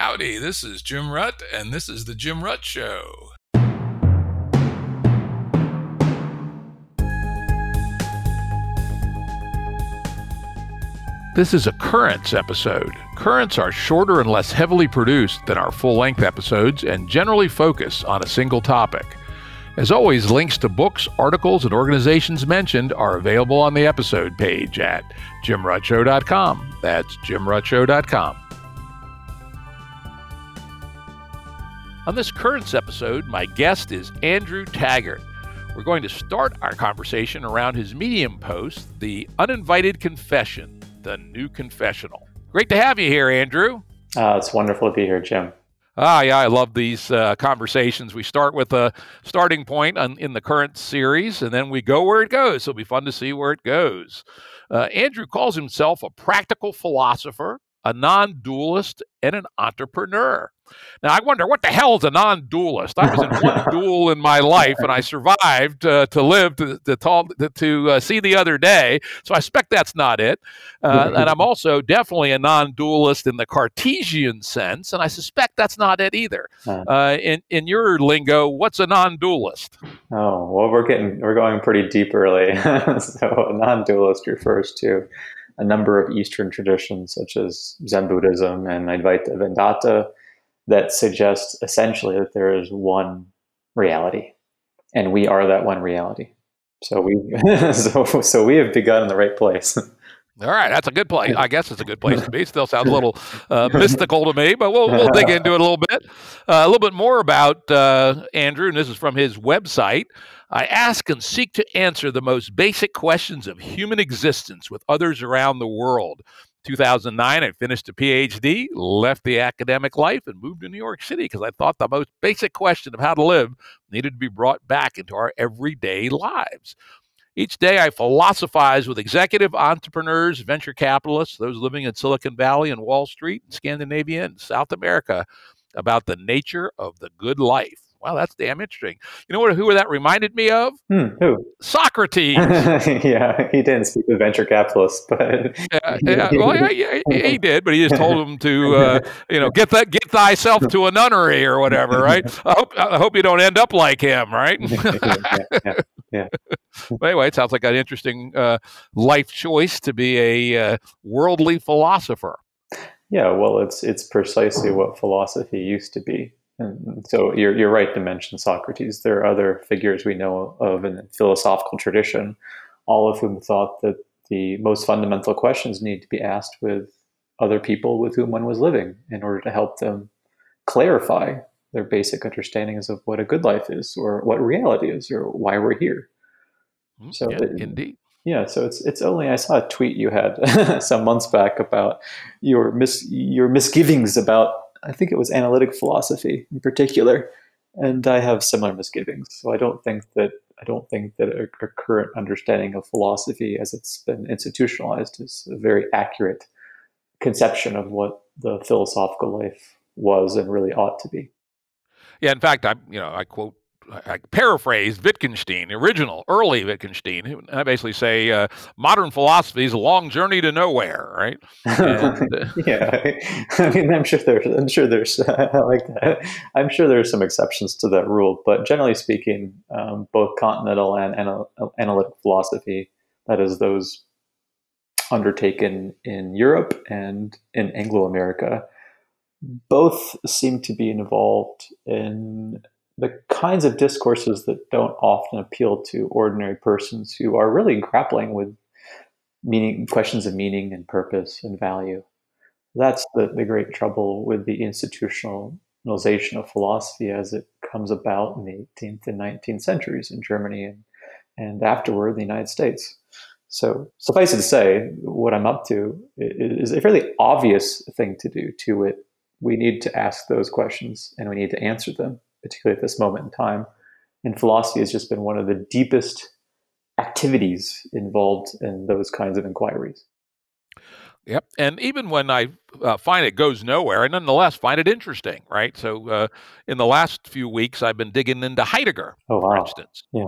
Howdy, this is Jim Rutt, and this is The Jim Rutt Show. This is a Currents episode. Currents are shorter and less heavily produced than our full length episodes and generally focus on a single topic. As always, links to books, articles, and organizations mentioned are available on the episode page at jimruttshow.com. That's jimruttshow.com. On this Currents episode, my guest is Andrew Taggart. We're going to start our conversation around his Medium post, The Uninvited Confession the new confessional. Great to have you here, Andrew. Uh, it's wonderful to be here, Jim. Ah, yeah, I love these uh, conversations. We start with a starting point on, in the current series, and then we go where it goes. It'll be fun to see where it goes. Uh, Andrew calls himself a practical philosopher, a non dualist, and an entrepreneur. Now, I wonder what the hell is a non dualist? I was in one duel in my life and I survived uh, to live to, to, to, to uh, see the other day. So I expect that's not it. Uh, and I'm also definitely a non dualist in the Cartesian sense. And I suspect that's not it either. Uh, in, in your lingo, what's a non dualist? Oh, well, we're getting, we're going pretty deep early. so a non dualist refers to a number of Eastern traditions, such as Zen Buddhism and Advaita Vedanta, that suggests essentially that there is one reality, and we are that one reality. So we, so, so we have begun in the right place. All right, that's a good place. I guess it's a good place to be. Still sounds a little uh, mystical to me, but we'll we'll dig into it a little bit. Uh, a little bit more about uh, Andrew, and this is from his website. I ask and seek to answer the most basic questions of human existence with others around the world. 2009, I finished a PhD, left the academic life, and moved to New York City because I thought the most basic question of how to live needed to be brought back into our everyday lives. Each day, I philosophize with executive entrepreneurs, venture capitalists, those living in Silicon Valley and Wall Street, Scandinavia, and South America about the nature of the good life. Wow, that's damn interesting. You know what? Who that reminded me of? Hmm, who? Socrates. yeah, he didn't speak with venture capitalists, but yeah, yeah, well, yeah, yeah, he did, but he just told them to, uh, you know, get that, get thyself to a nunnery or whatever, right? I hope, I hope you don't end up like him, right? yeah, yeah, anyway, it sounds like an interesting uh, life choice to be a uh, worldly philosopher. Yeah, well, it's it's precisely what philosophy used to be. And so you're, you're right to mention Socrates. There are other figures we know of in the philosophical tradition, all of whom thought that the most fundamental questions need to be asked with other people with whom one was living in order to help them clarify their basic understandings of what a good life is or what reality is or why we're here. Mm, so yeah, it, indeed. Yeah, so it's it's only I saw a tweet you had some months back about your mis your misgivings about I think it was analytic philosophy in particular, and I have similar misgivings. So I don't think that I don't think that a, a current understanding of philosophy, as it's been institutionalized, is a very accurate conception of what the philosophical life was and really ought to be. Yeah, in fact, I you know I quote I paraphrase Wittgenstein, original, early Wittgenstein. I basically say uh, modern philosophy is a long journey to nowhere, right? And, uh, yeah, I mean, I'm sure there's, I'm sure there's, I like that. I'm sure there's some exceptions to that rule, but generally speaking, um, both continental and anal- analytic philosophy, that is, those undertaken in Europe and in Anglo America, both seem to be involved in the kinds of discourses that don't often appeal to ordinary persons who are really grappling with meaning questions of meaning and purpose and value. That's the, the great trouble with the institutionalization of philosophy as it comes about in the 18th and 19th centuries in Germany and, and afterward the United States. So suffice it to say, what I'm up to is a fairly obvious thing to do to it. We need to ask those questions and we need to answer them particularly at this moment in time. And philosophy has just been one of the deepest activities involved in those kinds of inquiries. Yep. And even when I uh, find it goes nowhere, I nonetheless find it interesting, right? So uh, in the last few weeks, I've been digging into Heidegger, oh, wow. for instance. Yeah.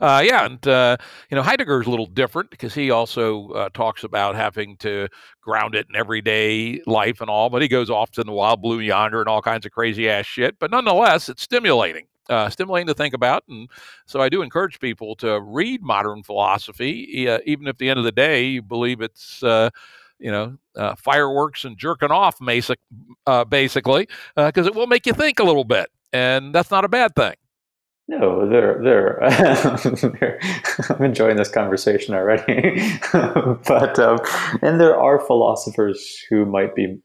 Uh, yeah. And, uh, you know, Heidegger is a little different because he also uh, talks about having to ground it in everyday life and all, but he goes off to the wild blue yonder and all kinds of crazy ass shit. But nonetheless, it's stimulating. Uh, stimulating to think about. And so I do encourage people to read modern philosophy, uh, even if at the end of the day you believe it's uh, you know, uh, fireworks and jerking off, basic, uh, basically, because uh, it will make you think a little bit, and that's not a bad thing. No, they're they're. I'm enjoying this conversation already, but um, and there are philosophers who might be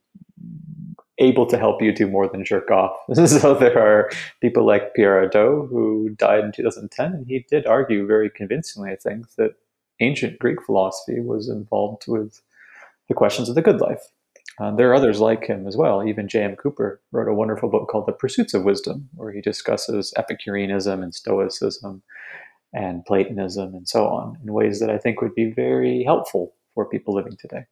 able to help you do more than jerk off. so there are people like Pierre Hadot who died in 2010, and he did argue very convincingly, I think, that ancient Greek philosophy was involved with the questions of the good life. Uh, there are others like him as well. Even J.M. Cooper wrote a wonderful book called The Pursuits of Wisdom, where he discusses Epicureanism and Stoicism and Platonism and so on in ways that I think would be very helpful for people living today.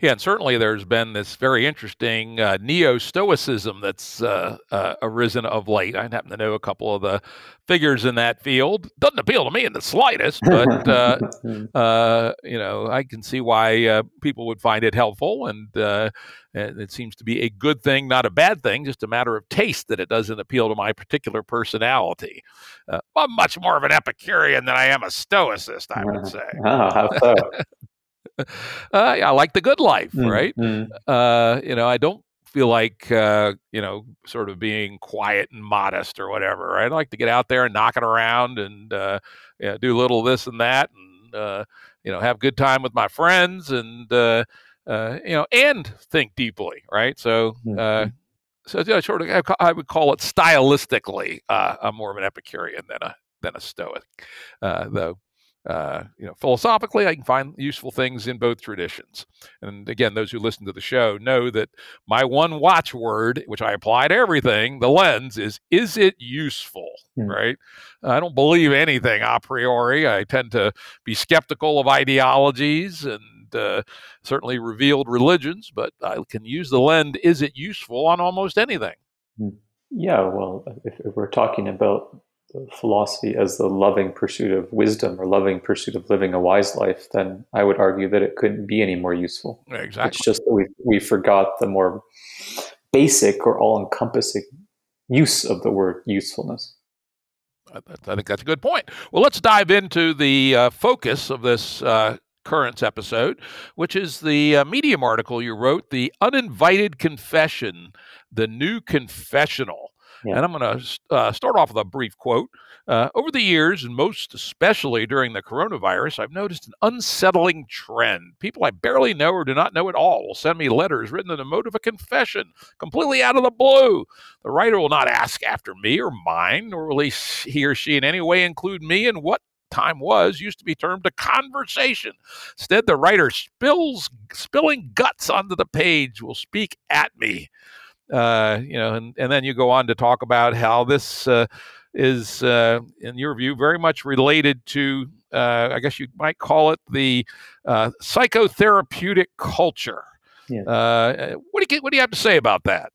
Yeah, and certainly there's been this very interesting uh, neo Stoicism that's uh, uh, arisen of late. I happen to know a couple of the figures in that field. Doesn't appeal to me in the slightest, but uh, uh, you know I can see why uh, people would find it helpful, and, and it seems to be a good thing, not a bad thing. Just a matter of taste that it doesn't appeal to my particular personality. I'm much more of an Epicurean than I am a Stoicist, I would say. Oh, how so? uh, I like the good life, mm, right? Mm. Uh, you know, I don't feel like uh, you know, sort of being quiet and modest or whatever. Right? I like to get out there and knock it around and uh, you know, do a little this and that, and uh, you know, have good time with my friends and uh, uh, you know, and think deeply. Right? So. Uh, mm-hmm. so you know, sort of, I would call it stylistically, uh, I'm more of an Epicurean than a than a Stoic, uh, though uh, you know, philosophically, I can find useful things in both traditions. And again, those who listen to the show know that my one watchword, which I apply to everything, the lens is, is it useful? Mm. Right? I don't believe anything a priori. I tend to be skeptical of ideologies and uh, certainly revealed religions, but I can use the lens, is it useful on almost anything? Hmm. Yeah, well, if, if we're talking about philosophy as the loving pursuit of wisdom or loving pursuit of living a wise life, then I would argue that it couldn't be any more useful. Exactly. It's just that we we forgot the more basic or all encompassing use of the word usefulness. I think that's a good point. Well, let's dive into the uh, focus of this uh, currents episode, which is the uh, Medium article you wrote, The Uninvited Confession, the New Confessional. Yeah. And I'm going to uh, start off with a brief quote. Uh, over the years, and most especially during the coronavirus, I've noticed an unsettling trend. People I barely know or do not know at all will send me letters written in the mode of a confession, completely out of the blue. The writer will not ask after me or mine, nor will he, he or she in any way include me in what time was used to be termed a conversation. Instead, the writer spills spilling guts onto the page will speak at me. Uh, you know, and, and then you go on to talk about how this uh, is, uh, in your view, very much related to, uh, I guess you might call it the uh, psychotherapeutic culture. Yeah. Uh, what do you what do you have to say about that?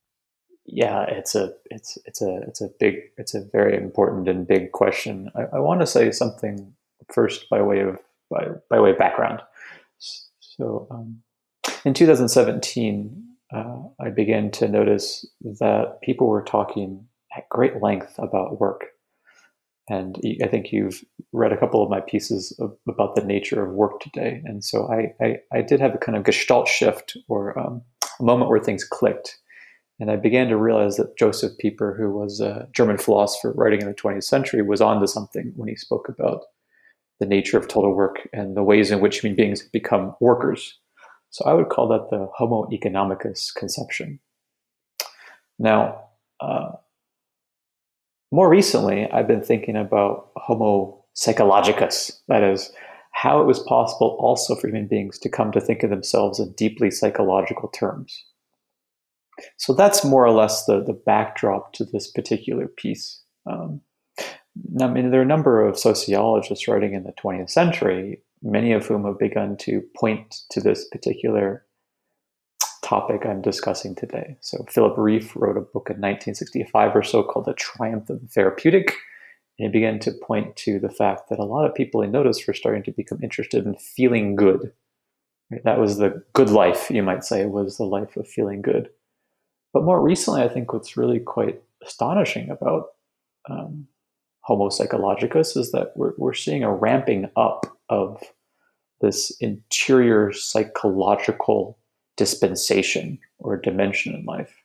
Yeah, it's a it's it's a it's a big it's a very important and big question. I, I want to say something first by way of by, by way of background. So um, in 2017, uh, I began to notice that people were talking at great length about work. And I think you've read a couple of my pieces of, about the nature of work today. And so I, I, I did have a kind of gestalt shift or um, a moment where things clicked. And I began to realize that Josef Pieper, who was a German philosopher writing in the 20th century, was onto something when he spoke about the nature of total work and the ways in which human beings become workers so I would call that the Homo economicus conception. Now, uh, more recently, I've been thinking about Homo psychologicus, that is, how it was possible also for human beings to come to think of themselves in deeply psychological terms. So that's more or less the, the backdrop to this particular piece. Um, I mean, there are a number of sociologists writing in the 20th century many of whom have begun to point to this particular topic I'm discussing today. So Philip Rieff wrote a book in 1965 or so called The Triumph of the Therapeutic. And he began to point to the fact that a lot of people he noticed were starting to become interested in feeling good. That was the good life, you might say, was the life of feeling good. But more recently, I think what's really quite astonishing about um, Homo psychologicus is that we're, we're seeing a ramping up of this interior psychological dispensation or dimension in life.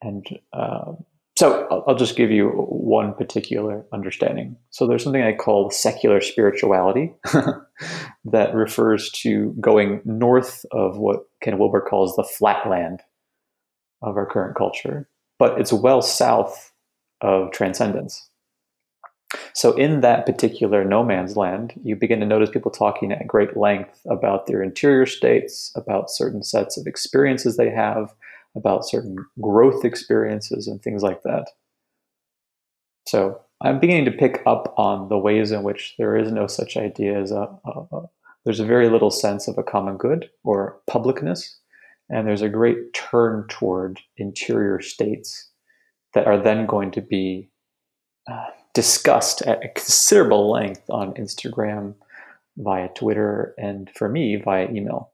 And uh, so I'll, I'll, just give you one particular understanding. So there's something I call secular spirituality that refers to going north of what Ken Wilber calls the flatland of our current culture, but it's well south of transcendence. So, in that particular no man's land, you begin to notice people talking at great length about their interior states, about certain sets of experiences they have, about certain growth experiences, and things like that. So, I'm beginning to pick up on the ways in which there is no such idea as a, a, a there's a very little sense of a common good or publicness, and there's a great turn toward interior states that are then going to be uh, discussed at a considerable length on Instagram, via Twitter, and for me via email.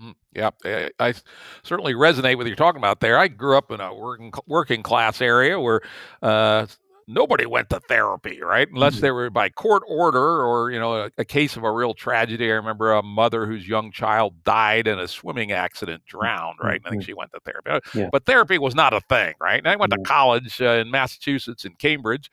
Mm, yeah, I, I, certainly resonate with what you're talking about there. I grew up in a working working class area where uh, nobody went to therapy, right? Unless mm-hmm. they were by court order or, you know, a, a, case of a real tragedy. I remember a mother whose young child died in a swimming accident, drowned, right? And I think mm-hmm. she went to therapy. Uh, yeah. But therapy was not a thing, right? And I went to college uh, in Massachusetts in Cambridge.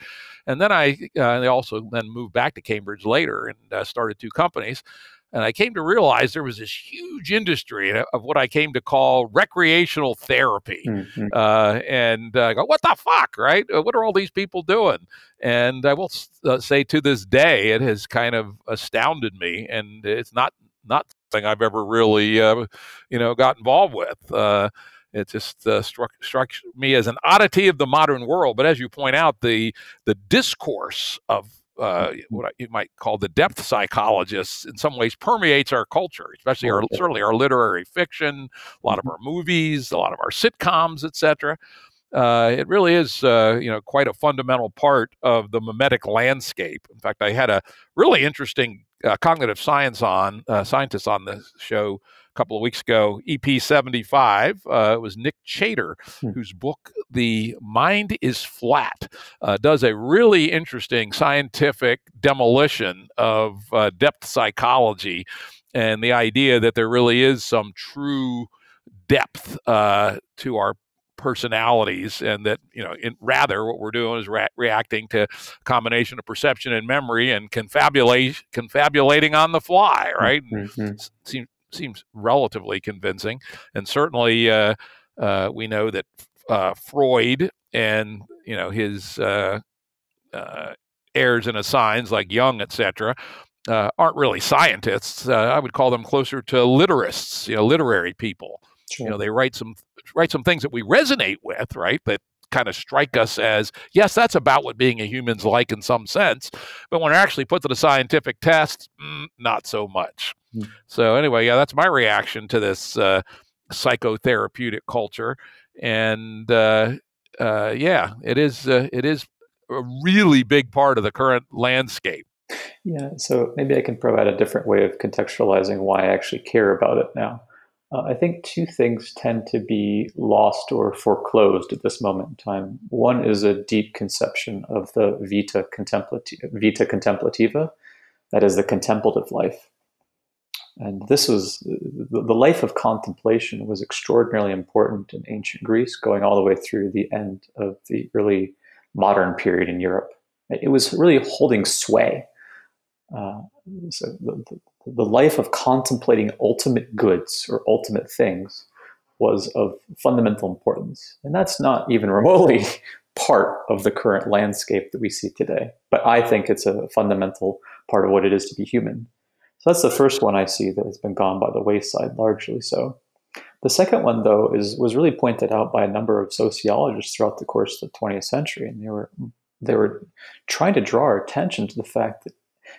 And then I uh, also then moved back to Cambridge later and uh, started two companies. And I came to realize there was this huge industry of what I came to call recreational therapy. Mm-hmm. Uh, and I go, what the fuck, right? Uh, what are all these people doing? And I will uh, say to this day, it has kind of astounded me. And it's not, not something I've ever really, uh, you know, got involved with. Uh, it just uh, struck struck me as an oddity of the modern world. But as you point out, the the discourse of uh, what you might call the depth psychologists in some ways permeates our culture, especially our certainly our literary fiction, a lot of mm-hmm. our movies, a lot of our sitcoms, etc. Uh, it really is, uh, you know, quite a fundamental part of the mimetic landscape. In fact, I had a really interesting uh, cognitive science on uh, scientist on the show couple of weeks ago, EP 75. Uh, it was Nick Chater, hmm. whose book, The Mind is Flat, uh, does a really interesting scientific demolition of uh, depth psychology and the idea that there really is some true depth uh, to our personalities and that you know in, rather what we're doing is re- reacting to a combination of perception and memory and confabulate confabulating on the fly right mm-hmm. seems seems relatively convincing. And certainly, uh, uh, we know that uh, Freud and you know his uh, uh, heirs and assigns like Jung, etc., uh, aren't really scientists. I would call them closer to literists, you know, literary people. Sure. You know, they write some write some things that we resonate with, right? That kind of strike us as yes, that's about what being a human's like in some sense. But when actually put to the scientific test, mm, not so much. Mm. So anyway, yeah, that's my reaction to this uh, psychotherapeutic culture, and uh, uh, yeah, it is uh, it is a really big part of the current landscape. Yeah, so maybe I can provide a different way of contextualizing why I actually care about it now. Uh, I think two things tend to be lost or foreclosed at this moment in time. One is a deep conception of the vita, contemplativa, vita contemplativa, that is the contemplative life. And this was the life of contemplation was extraordinarily important in ancient Greece, going all the way through the end of the early modern period in Europe. It was really holding sway. Uh, so the, the, the life of contemplating ultimate goods or ultimate things was of fundamental importance. And that's not even remotely part of the current landscape that we see today. But I think it's a fundamental part of what it is to be human. So that's the first one I see that has been gone by the wayside, largely so. The second one, though, is was really pointed out by a number of sociologists throughout the course of the 20th century, and they were they were trying to draw our attention to the fact that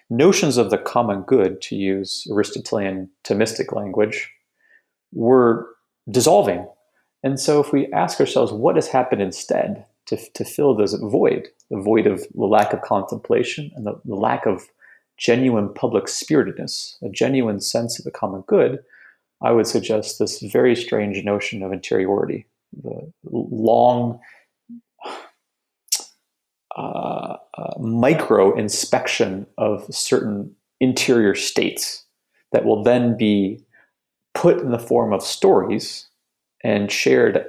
notions of the common good, to use Aristotelian Thomistic language, were dissolving. And so, if we ask ourselves what has happened instead to, to fill this void, the void of the lack of contemplation and the, the lack of genuine public spiritedness, a genuine sense of the common good, I would suggest this very strange notion of interiority, the long uh, uh, micro inspection of certain interior states that will then be put in the form of stories and shared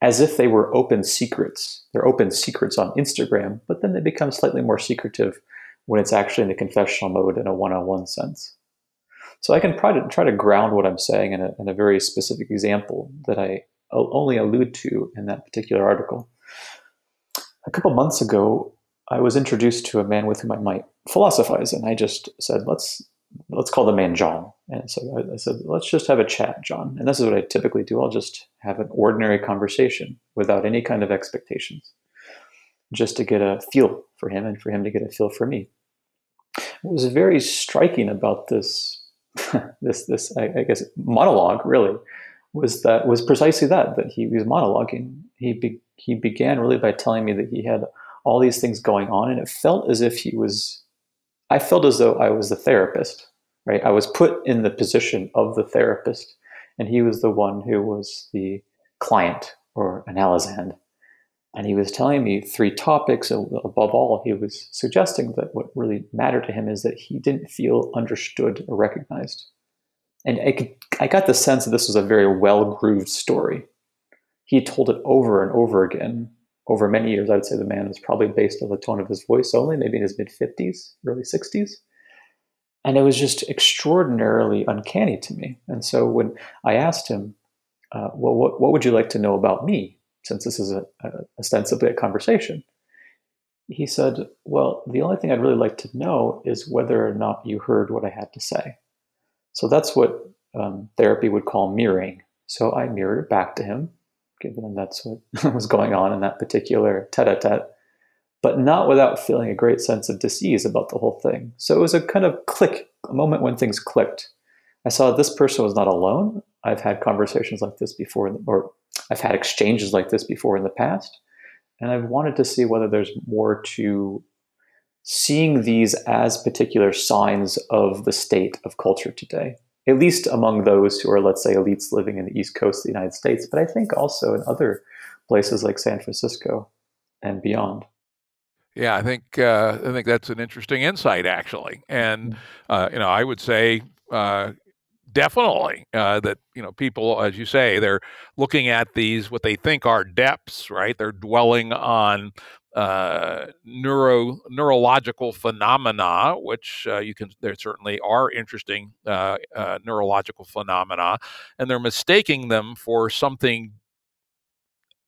as if they were open secrets. They're open secrets on Instagram, but then they become slightly more secretive when it's actually in the confessional mode in a one-on-one sense. So I can try to try to ground what I'm saying in a, in a very specific example that I only allude to in that particular article. A couple months ago, I was introduced to a man with whom I might philosophize, and I just said, "Let's let's call the man John." And so I, I said, "Let's just have a chat, John." And this is what I typically do. I'll just have an ordinary conversation without any kind of expectations, just to get a feel for him and for him to get a feel for me. What was very striking about this this this I, I guess monologue really was that was precisely that that he was monologuing. He be, he began really by telling me that he had all these things going on, and it felt as if he was. I felt as though I was the therapist, right? I was put in the position of the therapist, and he was the one who was the client or analysand. And he was telling me three topics. Above all, he was suggesting that what really mattered to him is that he didn't feel understood or recognized. And I, could, I got the sense that this was a very well grooved story. He told it over and over again over many years. I'd say the man was probably based on the tone of his voice only, maybe in his mid 50s, early 60s. And it was just extraordinarily uncanny to me. And so when I asked him, uh, well, what, what would you like to know about me? Since this is a, a, ostensibly a conversation. He said, Well, the only thing I'd really like to know is whether or not you heard what I had to say. So that's what um, therapy would call mirroring. So I mirrored it back to him, given that's what was going on in that particular tete a tete, but not without feeling a great sense of disease about the whole thing. So it was a kind of click, a moment when things clicked. I saw this person was not alone. I've had conversations like this before, or I've had exchanges like this before in the past, and I've wanted to see whether there's more to seeing these as particular signs of the state of culture today, at least among those who are, let's say, elites living in the East Coast of the United States, but I think also in other places like San Francisco and beyond. Yeah, I think uh, I think that's an interesting insight, actually, and mm-hmm. uh, you know, I would say uh, definitely uh, that you know people as you say they're looking at these what they think are depths right they're dwelling on uh, neuro neurological phenomena which uh, you can there certainly are interesting uh, uh, neurological phenomena and they're mistaking them for something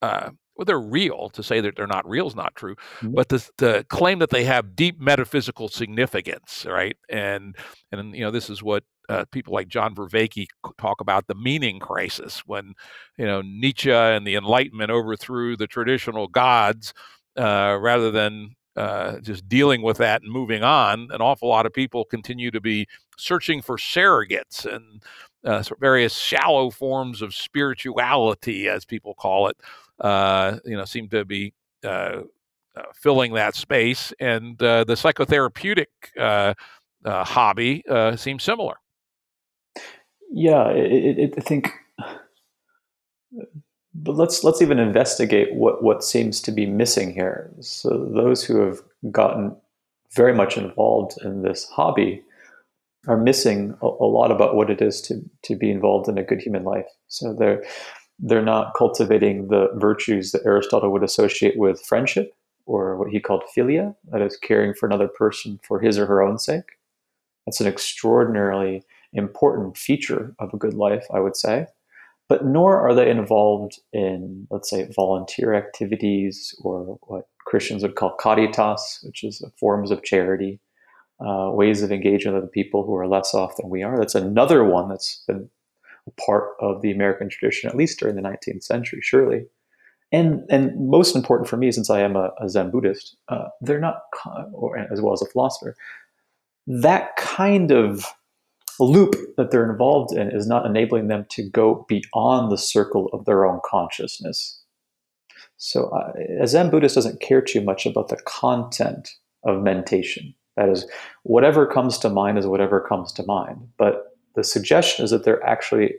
uh, well, they're real. To say that they're not real is not true, mm-hmm. but the, to claim that they have deep metaphysical significance, right? And and you know this is what uh, people like John Vervaeke talk about the meaning crisis when you know Nietzsche and the Enlightenment overthrew the traditional gods uh, rather than uh, just dealing with that and moving on. An awful lot of people continue to be searching for surrogates and uh, various shallow forms of spirituality, as people call it. Uh, you know, seem to be uh, filling that space, and the psychotherapeutic hobby seems similar yeah, it, it, I think. But let's let's even investigate what what seems to be missing here. So those who have gotten very much involved in this hobby are missing a, a lot about what it is to to be involved in a good human life. So they're they're not cultivating the virtues that Aristotle would associate with friendship or what he called philia, that is caring for another person for his or her own sake. That's an extraordinarily important feature of a good life, I would say. But nor are they involved in, let's say, volunteer activities or what Christians would call caritas, which is forms of charity, uh, ways of engaging with other people who are less off than we are. That's another one that's been part of the American tradition, at least during the 19th century, surely. And and most important for me, since I am a, a Zen Buddhist, uh, they're not, or as well as a philosopher, that kind of loop that they're involved in is not enabling them to go beyond the circle of their own consciousness. So, uh, a Zen Buddhist doesn't care too much about the content of meditation. That is, whatever comes to mind is whatever comes to mind. But the suggestion is that there actually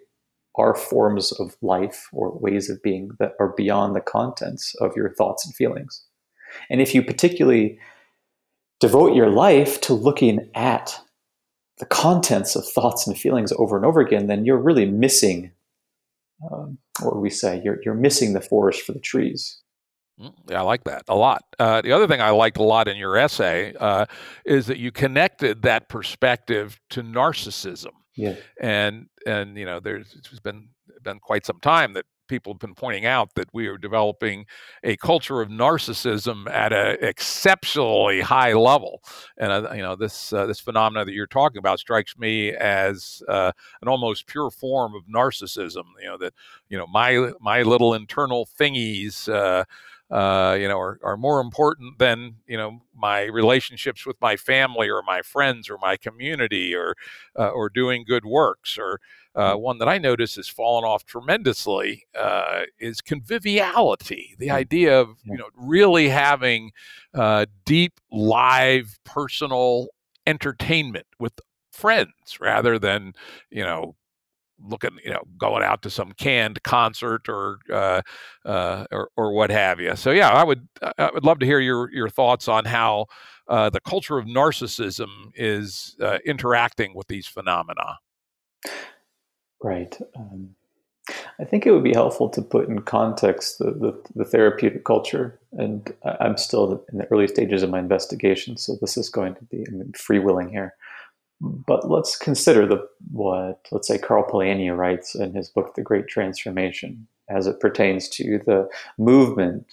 are forms of life or ways of being that are beyond the contents of your thoughts and feelings. And if you particularly devote your life to looking at the contents of thoughts and feelings over and over again, then you're really missing um, what we say, you're, you're missing the forest for the trees. Mm, yeah, I like that a lot. Uh, the other thing I liked a lot in your essay uh, is that you connected that perspective to narcissism. Yeah. And and you know, there's it's been been quite some time that people have been pointing out that we are developing a culture of narcissism at an exceptionally high level, and uh, you know this uh, this phenomena that you're talking about strikes me as uh, an almost pure form of narcissism. You know that you know my my little internal thingies. Uh, uh, you know, are, are more important than you know my relationships with my family or my friends or my community or uh, or doing good works or uh, mm. one that I notice has fallen off tremendously uh, is conviviality. The mm. idea of you know really having uh, deep, live, personal entertainment with friends rather than you know looking you know going out to some canned concert or uh, uh, or, or what have you. So yeah, I would I would love to hear your your thoughts on how uh, the culture of narcissism is uh, interacting with these phenomena. Right. Um, I think it would be helpful to put in context the, the, the, therapeutic culture. And I'm still in the early stages of my investigation, so this is going to be I mean, freewheeling here. But let's consider the what, let's say, Karl Polanyi writes in his book, The Great Transformation, as it pertains to the movement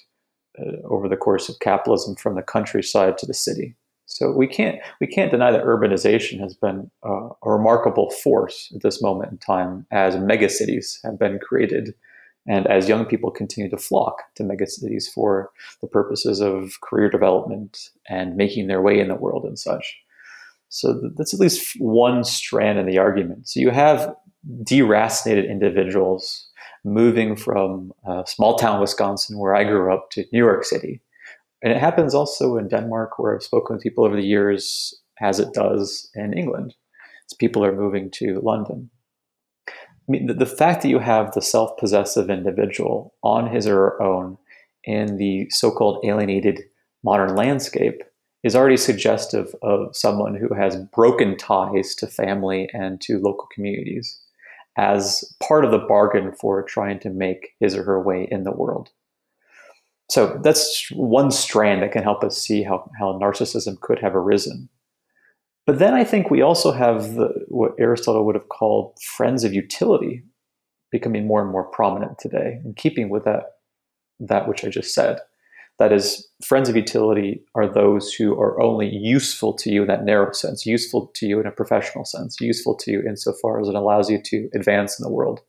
uh, over the course of capitalism from the countryside to the city. So we can't we can't deny that urbanization has been a remarkable force at this moment in time as megacities have been created and as young people continue to flock to megacities for the purposes of career development and making their way in the world and such. So that's at least one strand in the argument. So you have deracinated individuals moving from uh, small town Wisconsin, where I grew up, to New York City and it happens also in Denmark, where I've spoken with people over the years, as it does in England. As people are moving to London. I mean, the, the fact that you have the self possessive individual on his or her own in the so called alienated modern landscape is already suggestive of someone who has broken ties to family and to local communities as part of the bargain for trying to make his or her way in the world. So that's one strand that can help us see how, how narcissism could have arisen. But then I think we also have the, what Aristotle would have called friends of utility becoming more and more prominent today, in keeping with that, that which I just said. That is, friends of utility are those who are only useful to you in that narrow sense, useful to you in a professional sense, useful to you insofar as it allows you to advance in the world.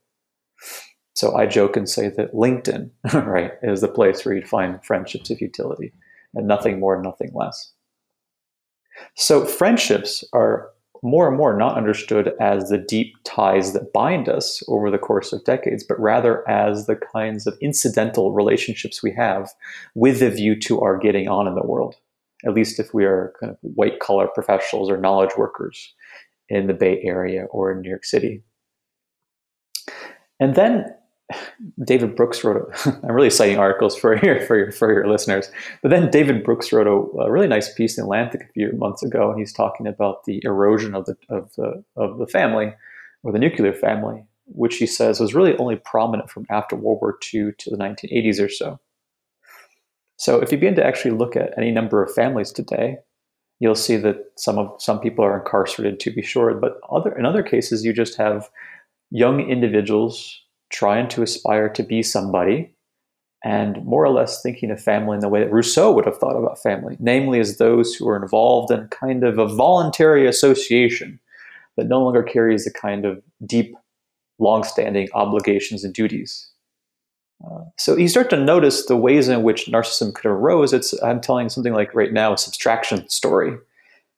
So I joke and say that LinkedIn, right, is the place where you'd find friendships of utility and nothing more, nothing less. So friendships are more and more not understood as the deep ties that bind us over the course of decades, but rather as the kinds of incidental relationships we have with a view to our getting on in the world, at least if we are kind of white collar professionals or knowledge workers in the Bay Area or in New York City. And then David Brooks wrote. A, I'm really citing articles for your for your for your listeners. But then David Brooks wrote a, a, really nice piece in Atlantic a few months ago, and he's talking about the erosion of the of the of the family, or the nuclear family, which he says was really only prominent from after World War II to the 1980s or so. So if you begin to actually look at any number of families today, you'll see that some of some people are incarcerated to be sure, but other in other cases you just have young individuals trying to aspire to be somebody and more or less thinking of family in the way that Rousseau would have thought about family, namely as those who are involved in kind of a voluntary association that no longer carries the kind of deep, long-standing obligations and duties. Uh, so you start to notice the ways in which narcissism could arose. It's I'm telling something like right now a subtraction story.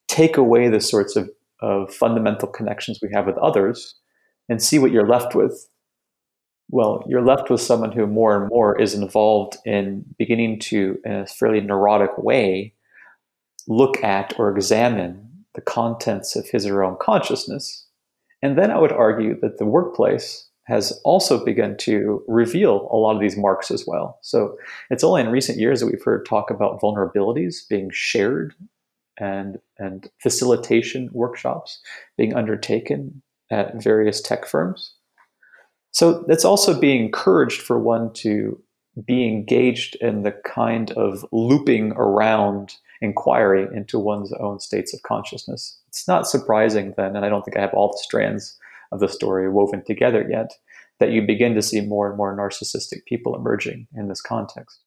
Take away the sorts of of fundamental connections we have with others and see what you're left with. Well, you're left with someone who more and more is involved in beginning to, in a fairly neurotic way, look at or examine the contents of his or her own consciousness. And then I would argue that the workplace has also begun to reveal a lot of these marks as well. So it's only in recent years that we've heard talk about vulnerabilities being shared and, and facilitation workshops being undertaken at various tech firms. So it's also being encouraged for one to be engaged in the kind of looping around inquiry into one's own states of consciousness. It's not surprising then, and I don't think I have all the strands of the story woven together yet, that you begin to see more and more narcissistic people emerging in this context.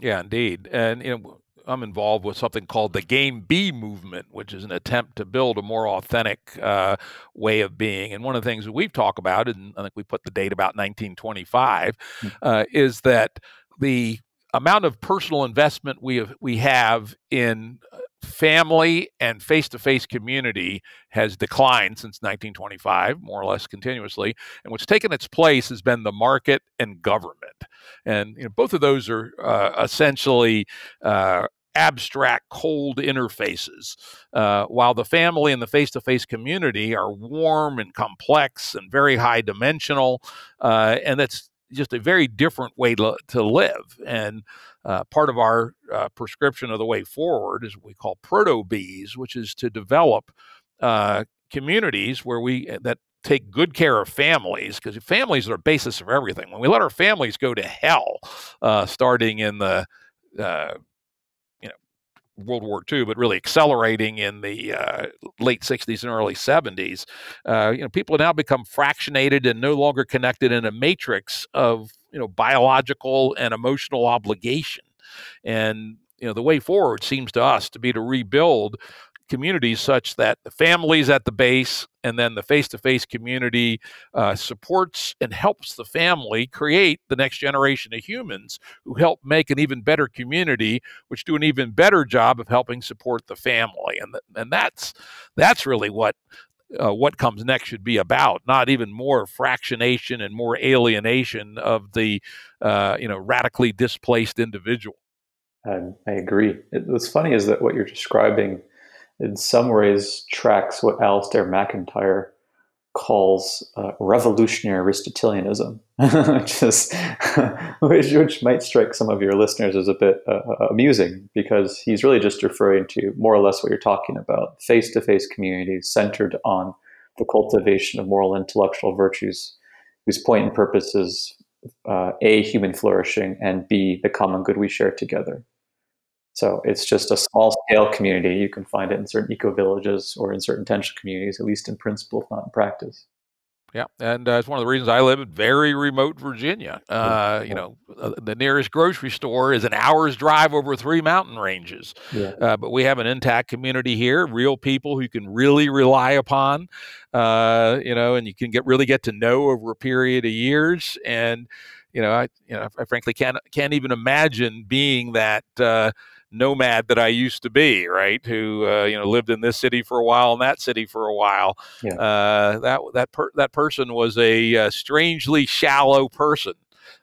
Yeah, indeed. And you know, I'm involved with something called the Game B movement, which is an attempt to build a more authentic uh, way of being. And one of the things that we've talked about, and I think we put the date about 1925, hmm. uh, is that the amount of personal investment we have, we have in uh, family and face-to-face community has declined since 1925 more or less continuously and what's taken its place has been the market and government. And you know, both of those are uh, essentially uh, abstract cold interfaces uh, while the family and the face-to-face community are warm and complex and very high dimensional uh, and that's just a very different way to, to live and uh, part of our uh, prescription of the way forward is what we call proto-Bs, which is to develop uh, communities where we uh, that take good care of families because families are the basis of everything. When we let our families go to hell, uh, starting in the uh, World War II, but really accelerating in the uh, late 60s and early 70s, uh, you know, people have now become fractionated and no longer connected in a matrix of you know biological and emotional obligation. And you know the way forward seems to us to be to rebuild communities such that the families at the base and then the face-to-face community uh, supports and helps the family create the next generation of humans who help make an even better community which do an even better job of helping support the family and, th- and that's that's really what uh, what comes next should be about, not even more fractionation and more alienation of the uh, you know radically displaced individual. I, I agree. It, what's funny is that what you're describing, in some ways, tracks what Alasdair MacIntyre calls uh, revolutionary Aristotelianism, which is which, which, might strike some of your listeners as a bit uh, uh, amusing because he's really just referring to more or less what you're talking about: face-to-face communities centered on the cultivation of moral intellectual virtues, whose point and purpose is uh, a human flourishing and b the common good we share together. So it's just a small scale community. You can find it in certain eco villages or in certain tension communities, at least in principle, if not in practice. Yeah, and uh, it's one of the reasons I live in very remote Virginia. Uh, you know, uh, the nearest grocery store is an hour's drive over three mountain ranges. Yeah. Uh, but we have an intact community here, real people who you can really rely upon. Uh, you know, and you can get really get to know over a period of years. And you know, I you know, I frankly can't can't even imagine being that uh, nomad that I used to be, right? Who uh, you know lived in this city for a while and that city for a while. Yeah. Uh, that that per- that person was a, uh, strangely shallow person.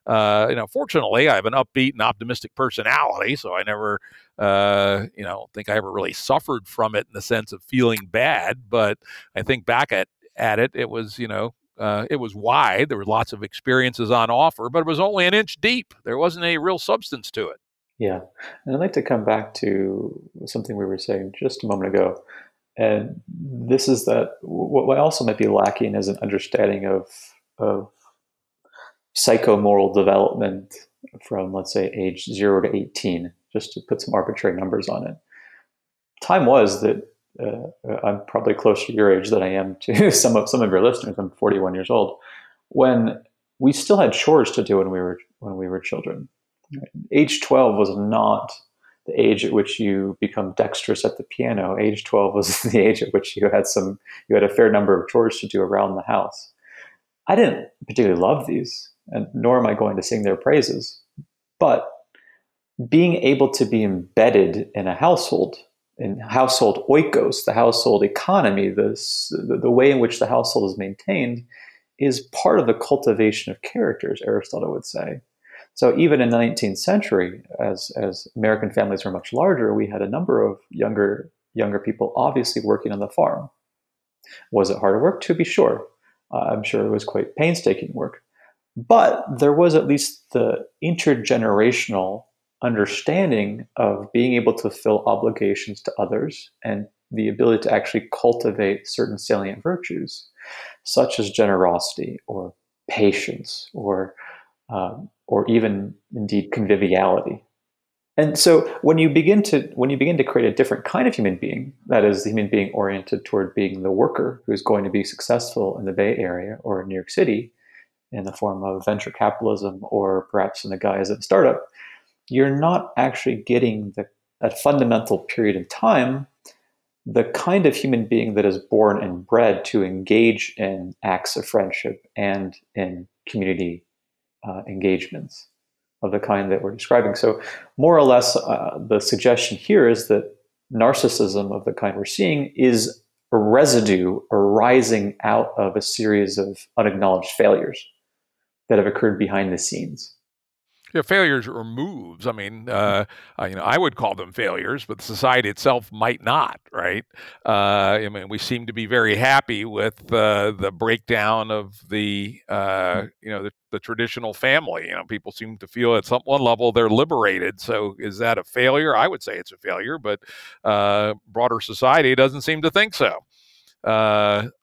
Uh, you know, fortunately, I have an upbeat and optimistic personality, so I never, uh, you know, think I ever really suffered from it in the sense of feeling bad. But I think back at at it, it was, you know, uh, it was wide. There were lots of experiences on offer, but it was only an inch deep. There wasn't any real substance to it. Yeah. And I'd like to come back to something we were saying just a moment ago. And this is that what I also might be lacking is an understanding of, of psychomoral development from, let's say, age zero to 18, just to put some arbitrary numbers on it. Time was that uh, I'm probably closer to your age than I am to some of some of your listeners. I'm 41 years old. When we still had chores to do when we were when we were children age 12 was not the age at which you become dexterous at the piano. Age 12 was the age at which you had some, you had a fair number of chores to do around the house. I didn't particularly love these, and nor am I going to sing their praises. But being able to be embedded in a household in household oikos, the household economy, the, the way in which the household is maintained, is part of the cultivation of characters, Aristotle would say. So even in the 19th century, as, as American families were much larger, we had a number of younger younger people obviously working on the farm. Was it hard work? To be sure. Uh, I'm sure it was quite painstaking work. But there was at least the intergenerational understanding of being able to fulfill obligations to others and the ability to actually cultivate certain salient virtues, such as generosity or patience or um, or even indeed conviviality. And so when you begin to when you begin to create a different kind of human being, that is the human being oriented toward being the worker who's going to be successful in the Bay Area or in New York City in the form of venture capitalism or perhaps in the guise of a startup, you're not actually getting the that fundamental period in time the kind of human being that is born and bred to engage in acts of friendship and in community uh, engagements of the kind that we're describing. So, more or less, uh, the suggestion here is that narcissism of the kind we're seeing is a residue arising out of a series of unacknowledged failures that have occurred behind the scenes yeah, failures or moves. I mean, uh, uh, you know, I would call them failures, but society itself might not, right? Uh, I mean, we seem to be very happy with uh, the breakdown of the, uh, you know, the, the, traditional family. You know, people seem to feel at some one level they're liberated. So, is that a failure? I would say it's a failure, but uh, broader society doesn't seem to think so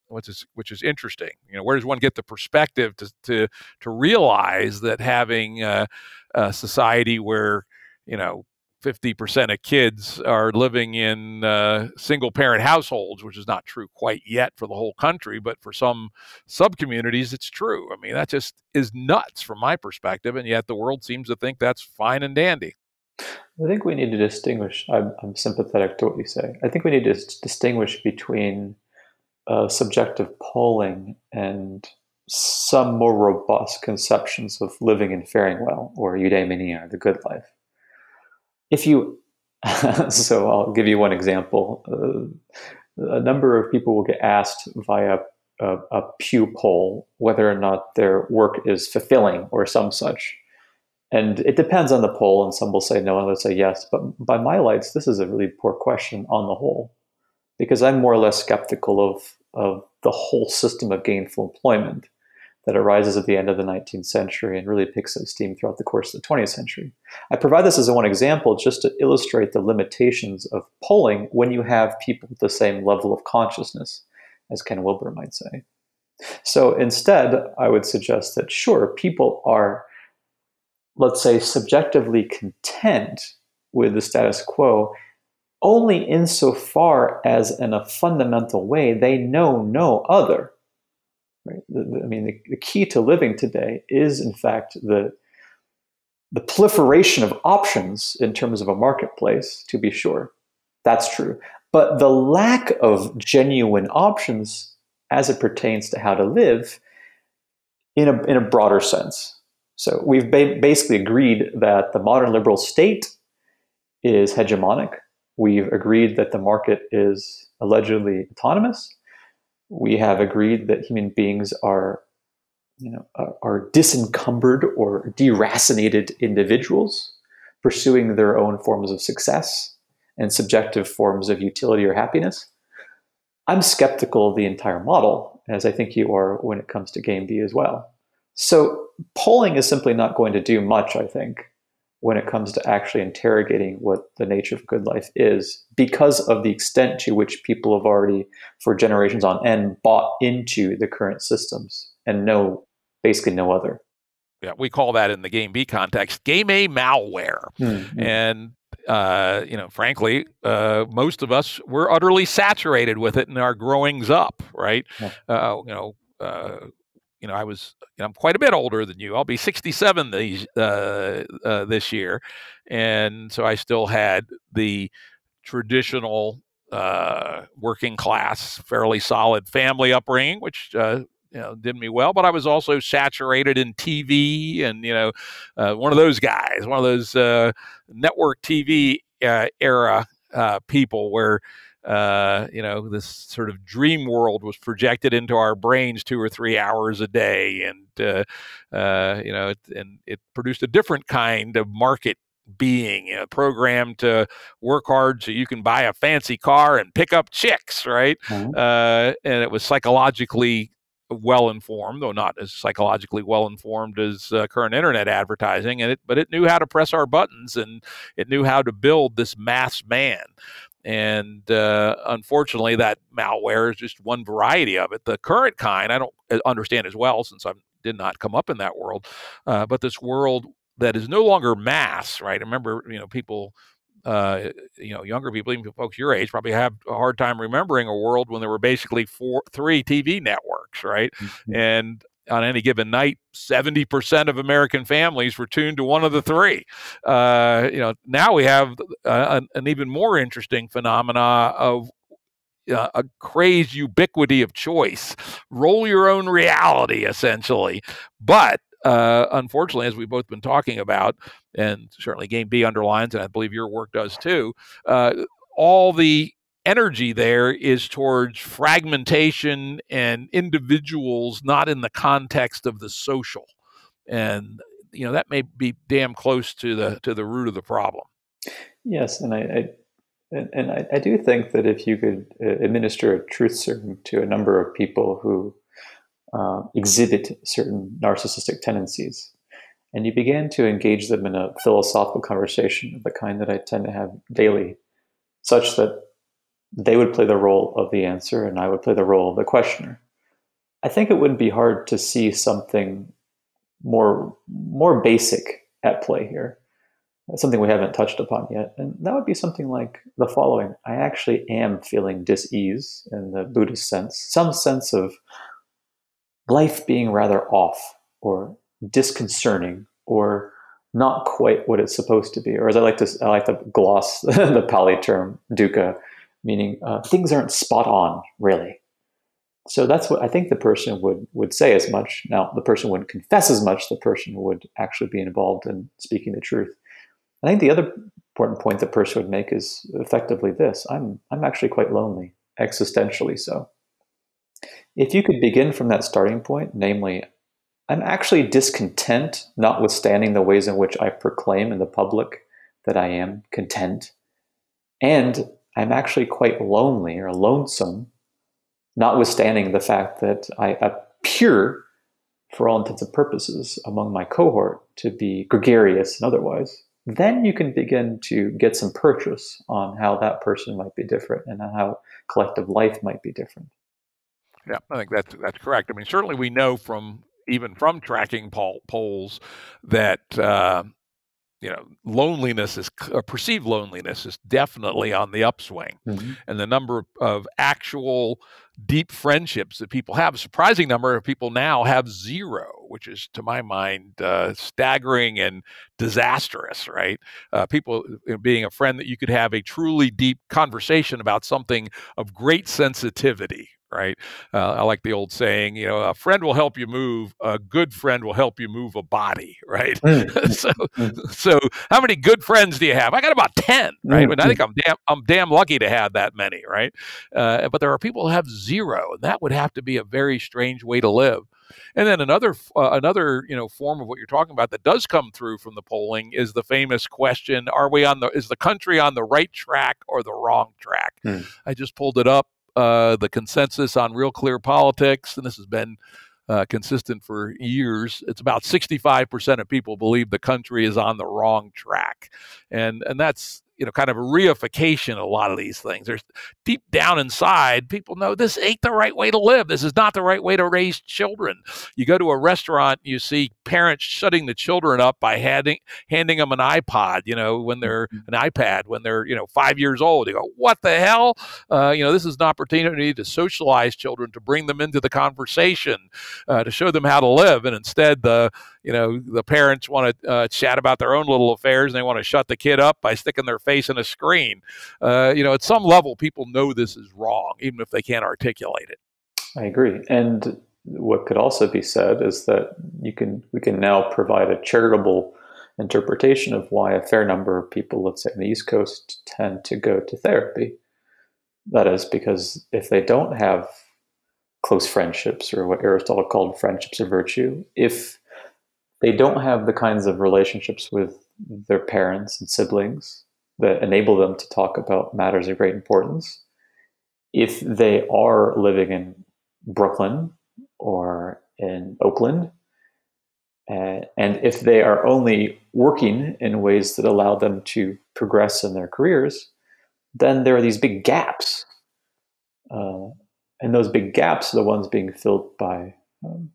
which is which is interesting. You know, where does one get the perspective to to to realize that having a, a society where you know 50% of kids are living in uh, single parent households, which is not true quite yet for the whole country, but for some sub communities, it's true. I mean, that just is nuts from my perspective. And yet the world seems to think that's fine and dandy. I think we need to distinguish. I'm, I'm sympathetic to what you say. I think we need to distinguish between uh, subjective polling and some more robust conceptions of living and faring well, or eudaimonia, the good life. If you, so I'll give you one example. Uh, a number of people will get asked via a, a, Pew poll whether or not their work is fulfilling or some such. And it depends on the poll, and some will say no, and others say yes. But by my lights, this is a really poor question on the whole because I'm more or less skeptical of, of the whole system of gainful employment that arises at the end of the 19th century and really picks up steam throughout the course of the 20th century. I provide this as one example just to illustrate the limitations of polling when you have people with the same level of consciousness, as Ken Wilber might say. So instead, I would suggest that sure, people are, let's say, subjectively content with the status quo only insofar as, in a fundamental way, they know no other. Right? I mean, the, the key to living today is, in fact, the the proliferation of options in terms of a marketplace, to be sure. That's true. But the lack of genuine options as it pertains to how to live in a, in a broader sense. So we've ba- basically agreed that the modern liberal state is hegemonic, We've agreed that the market is allegedly autonomous. We have agreed that human beings are, you know, are disencumbered or deracinated individuals pursuing their own forms of success and subjective forms of utility or happiness. I'm skeptical of the entire model, as I think you are when it comes to Game B as well. So polling is simply not going to do much, I think, when it comes to actually interrogating what the nature of good life is because of the extent to which people have already for generations on end bought into the current systems and know basically no other yeah we call that in the game b context game a malware mm-hmm. and uh, you know, frankly, uh, most of us were utterly saturated with it in our growings up, right? Yeah. Uh, you know, uh, you know, I was, you know, I'm quite a bit older than you. I'll be 67 these, uh, uh, this year. And so I still had the traditional uh, working class, fairly solid family upbringing, which, uh, you know, did me well, but I was also saturated in TV and, you know, uh, one of those guys, one of those uh, network TV era people where uh, you know, this sort of dream world was projected into our brains two or three hours a day, and uh, uh, you know, it, and it produced a different kind of market being, you know, programmed to work hard so you can buy a fancy car and pick up chicks, right? Mm-hmm. Uh, and it was psychologically well informed, though not as psychologically well informed as uh, current internet advertising. And it, but it knew how to press our buttons and it knew how to build this mass man. And uh, unfortunately, that malware is just one variety of it. The current kind, I don't uh, understand as well since I did not come up in that world. Uh, but this world that is no longer mass, right? Remember, you know, people, uh, you know, younger people, even folks your age, probably have a hard time remembering a world when there were basically four, three TV networks, right? Mm-hmm. And on any given night, 70% of American families were tuned to one of the three. Uh, you know, now we have uh, an, an, even more interesting phenomena of uh, a crazed ubiquity of choice. Roll your own reality, essentially. But uh, unfortunately, as we've both been talking about, and certainly Game B underlines, and I believe your work does too, uh, all the energy there is towards fragmentation and individuals not in the context of the social. And you know that may be damn close to the to the root of the problem. Yes and i, I and, and I, I, do think that if you could uh, administer a truth serum to a number of people who uh, exhibit certain narcissistic tendencies and you began to engage them in a philosophical conversation of the kind that i tend to have daily such that they would play the role of the answer and I would play the role of the questioner. I think it wouldn't be hard to see something more more basic at play here. Something we haven't touched upon yet. And that would be something like the following. I actually am feeling dis-ease in the Buddhist sense, some sense of life being rather off or disconcerting or not quite what it's supposed to be. Or as I like to I like to gloss the Pali term dukkha, meaning uh, things aren't spot on, really. So that's what I think the person would would say as much. Now, the person wouldn't confess as much. The person would actually be involved in speaking the truth. I think the other important point the person would make is effectively this: I'm I'm actually quite lonely, existentially so. If you could begin from that starting point, namely, I'm actually discontent, notwithstanding the ways in which I proclaim in the public that I am content, and I'm actually quite lonely or lonesome, notwithstanding the fact that I appear, for all intents and purposes, among my cohort to be gregarious and otherwise. Then you can begin to get some purchase on how that person might be different and how collective life might be different. Yeah, I think that's that's correct. I mean, certainly we know from even from tracking poll, polls that uh, you know, loneliness is uh, perceived loneliness is definitely on the upswing, mm-hmm. and the number of actual deep friendships that people have, a surprising number of people now have zero, which is, to my mind, uh, staggering and disastrous. Right? Uh, people being a friend that you could have a truly deep conversation about something of great sensitivity right? Uh, I like the old saying, you know, a friend will help you move, a good friend will help you move a body, right? Mm. so, mm. so how many good friends do you have? I got about ten, right? But I think I'm damn, I'm damn lucky to have that many, right? Uh, but there are people who have zero, and that would have to be a very strange way to live. And then another uh, another you know form of what you're talking about that does come through from the polling is the famous question: Are we on the is the country on the right track or the wrong track? Mm. I just pulled it up uh, the consensus on Real Clear Politics, and this has been uh, consistent for years. It's about 65% of people believe the country is on the wrong track, and and that's you know kind of a reification a lot of these things. There's deep down inside people know this ain't the right way to live. This is not the right way to raise children. You go to a restaurant you see parents shutting the children up by handing handing them an ipod you know when they're mm-hmm. an ipad when they're you know five years old. You go what the hell? Uh, you know this is an opportunity to socialize children to bring them into the conversation uh, to show them how to live. And instead the you know the parents want to uh, chat about their own little affairs and they want to shut the kid up by sticking their face in a screen. Uh, you know at some level people know this is wrong even if they can't articulate it. I agree. And what could also be said is that you can we can now provide a charitable interpretation of why a fair number of people, let's say on the East Coast, tend to go to therapy. That is because if they don't have close friendships, or what Aristotle called friendships of virtue, if they don't have the kinds of relationships with their parents and siblings that enable them to talk about matters of great importance, if they are living in Brooklyn or in Oakland, uh, and if they are only working in ways that allow them to progress in their careers, then there are these big gaps. Uh, and those big gaps are the ones being filled by um,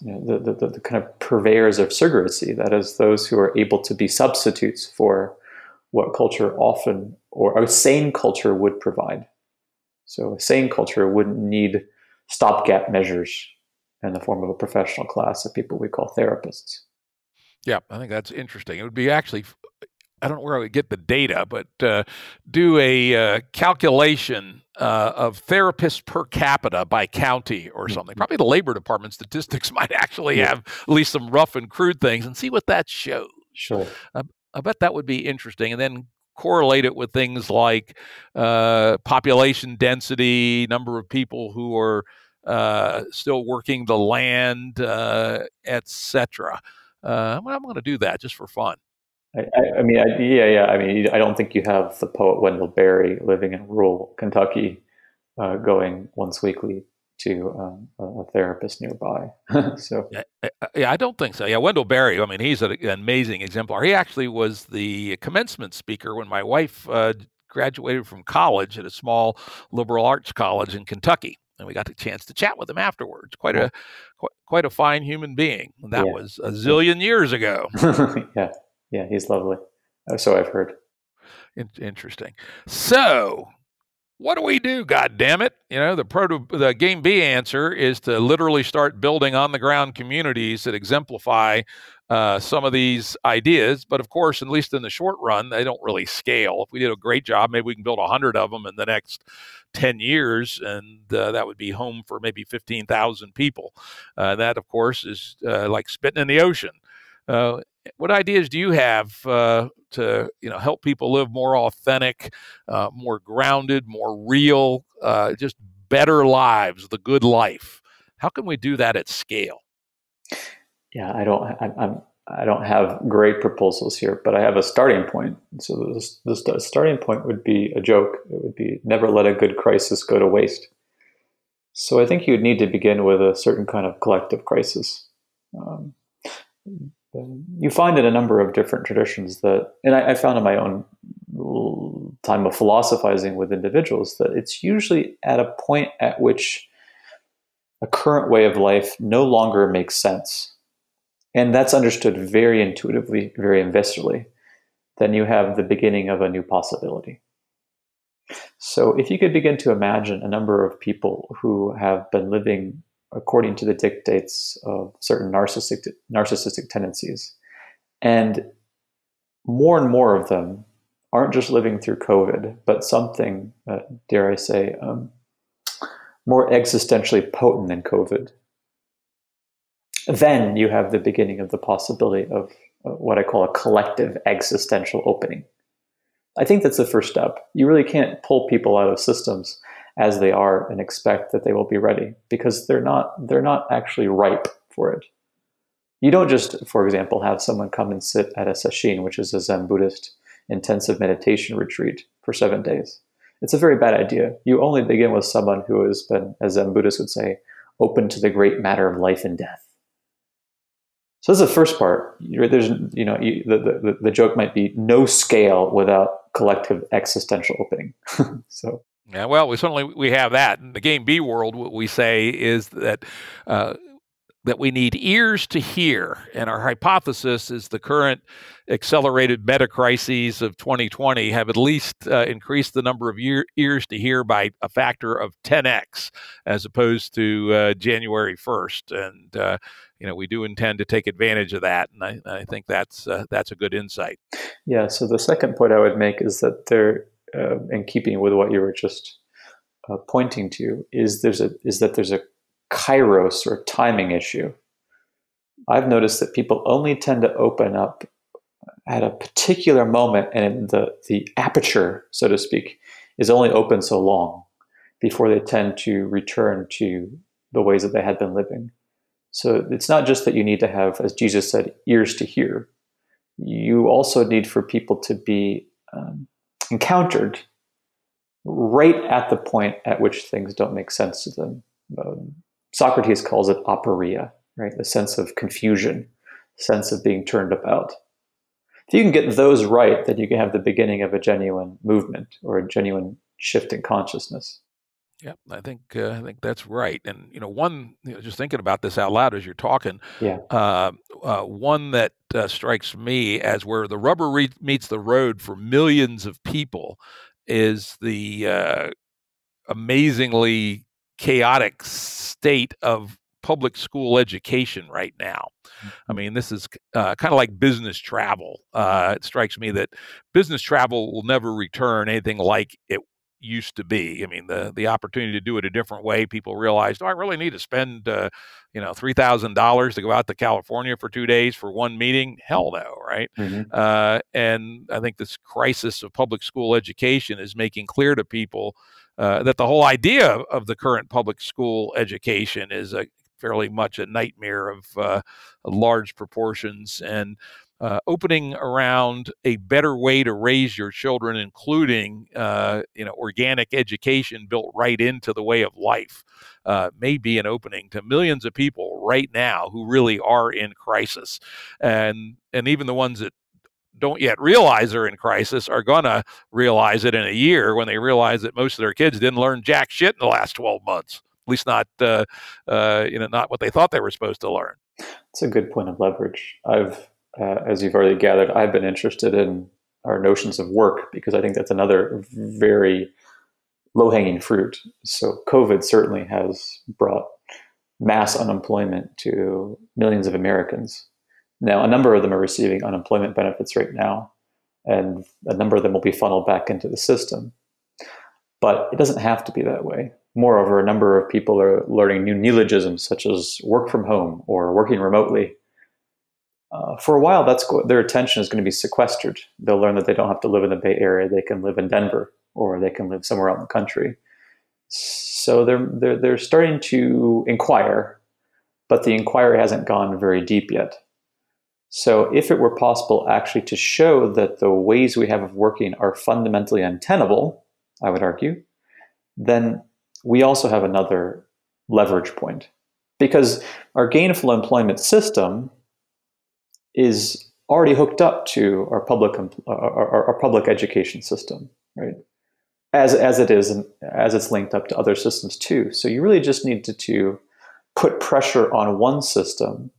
you know, the, the, the, kind of purveyors of surrogacy, that is, those who are able to be substitutes for what culture often, or a sane culture would provide. So a sane culture wouldn't need stopgap measures in the form of a professional class of people we call therapists. Yeah, I think that's interesting. It would be actually, I don't know where I would get the data, but uh, do a uh, calculation uh, of therapists per capita by county or something. Mm-hmm. Probably the labor department statistics might actually yeah. have at least some rough and crude things and see what that shows. Sure. I bet that would be interesting. And then correlate it with things like uh, population density, number of people who are uh, still working the land, uh, etc. Uh, I'm going to do that just for fun. I, I, mean, I, yeah, yeah. I mean, I don't think you have the poet Wendell Berry living in rural Kentucky uh, going once weekly to um, a therapist nearby. so yeah, yeah, I don't think so. Yeah, Wendell Berry. I mean, he's an amazing exemplar. He actually was the commencement speaker when my wife uh, graduated from college at a small liberal arts college in Kentucky and we got the chance to chat with him afterwards. Quite a quite, quite a fine human being. And that yeah. was a zillion years ago. yeah, yeah, he's lovely. So I've heard. Interesting. So, what do we do? God damn it! You know, the proto the game B answer is to literally start building on the ground communities that exemplify uh, some of these ideas. But of course, at least in the short run, they don't really scale. If we did a great job, maybe we can build hundred of them in the next 10 years, and uh, that would be home for maybe 15,000 people. Uh, that, of course, is uh, like spitting in the ocean. Uh, what ideas do you have uh, to you know help people live more authentic, uh, more grounded, more real, just better lives, the good life? How can we do that at scale? Yeah, I don't. I, I'm I don't have great proposals here, but I have a starting point. So the starting point would be a joke. It would be never let a good crisis go to waste. So I think you'd need to begin with a certain kind of collective crisis. Um, you find in a number of different traditions that, and I, I found in my own time of philosophizing with individuals, that it's usually at a point at which a current way of life no longer makes sense and that's understood very intuitively, very viscerally, then you have the beginning of a new possibility. So, if you could begin to imagine a number of people who have been living according to the dictates of certain narcissistic, narcissistic tendencies, and more and more of them aren't just living through COVID, but something, uh, dare I say, um, more existentially potent than COVID, then you have the beginning of the possibility of uh, what I call a collective existential opening. I think that's the first step. You really can't pull people out of systems as they are and expect that they will be ready because they're not they're not actually ripe for it. You don't just, for example, have someone come and sit at a sesshin, which is a Zen Buddhist intensive meditation retreat for seven days. It's a very bad idea. You only begin with someone who has been, as Zen Buddhists would say, open to the great matter of life and death. So that's the first part. There's, you know, you, the, the, the joke might be no scale without collective existential opening. so. Yeah, well, we certainly we have that. In the game B world, what we say is that uh, that we need ears to hear, and our hypothesis is the current accelerated meta crises of 2020 have at least uh, increased the number of ear, ears to hear by a factor of 10x, as opposed to uh, January 1st, and uh, you know we do intend to take advantage of that, and I, I think that's uh, that's a good insight. Yeah. So the second point I would make is that there, uh, in keeping with what you were just uh, pointing to, is there's a is that there's a kairos or timing issue. I've noticed that people only tend to open up at a particular moment, and the the aperture, so to speak, is only open so long before they tend to return to the ways that they had been living. So it's not just that you need to have, as Jesus said, ears to hear. You also need for people to be um, encountered right at the point at which things don't make sense to them. Um, Socrates calls it aporia, right? The sense of confusion, sense of being turned about. If you can get those right, then you can have the beginning of a genuine movement or a genuine shift in consciousness. Yeah, I think uh, I think that's right. And you know, one you know, just thinking about this out loud as you're talking, yeah, uh, uh, one that uh, strikes me as where the rubber re- meets the road for millions of people is the uh, amazingly chaotic state of public school education right now. I mm-hmm. mean, this is uh, kind of like business travel. Uh, it strikes me that business travel will never return anything like it used to be. I mean, the the opportunity to do it a different way, people realized, oh, I really need to spend, uh, you know, three thousand dollars to go out to California for two days for one meeting. Hell no, right? Mm-hmm. Uh, and I think this crisis of public school education is making clear to people uh, that the whole idea of the current public school education is a fairly much a nightmare of uh, large proportions and uh, opening around a better way to raise your children, including uh, you know organic education built right into the way of life, uh, may be an opening to millions of people right now who really are in crisis, and and even the ones that don't yet realize they're in crisis are going to realize it in a year when they realize that most of their kids didn't learn jack shit in the last 12 months at least not uh, uh, you know not what they thought they were supposed to learn. It's a good point of leverage. I've uh, as you've already gathered, I've been interested in our notions of work because I think that's another very low hanging fruit. So, COVID certainly has brought mass unemployment to millions of Americans. Now, a number of them are receiving unemployment benefits right now, and a number of them will be funneled back into the system. But it doesn't have to be that way. Moreover, a number of people are learning new neologisms such as work from home or working remotely uh, for a while, that's their attention is going to be sequestered. They'll learn that they don't have to live in the Bay Area; they can live in Denver, or they can live somewhere out in the country. So they're they're they're starting to inquire, but the inquiry hasn't gone very deep yet. So if it were possible actually to show that the ways we have of working are fundamentally untenable, I would argue, then we also have another leverage point. Because our gainful employment system is already hooked up to our public our, our, public education system, right? As as it is and as it's linked up to other systems too. So you really just need to, to put pressure on one system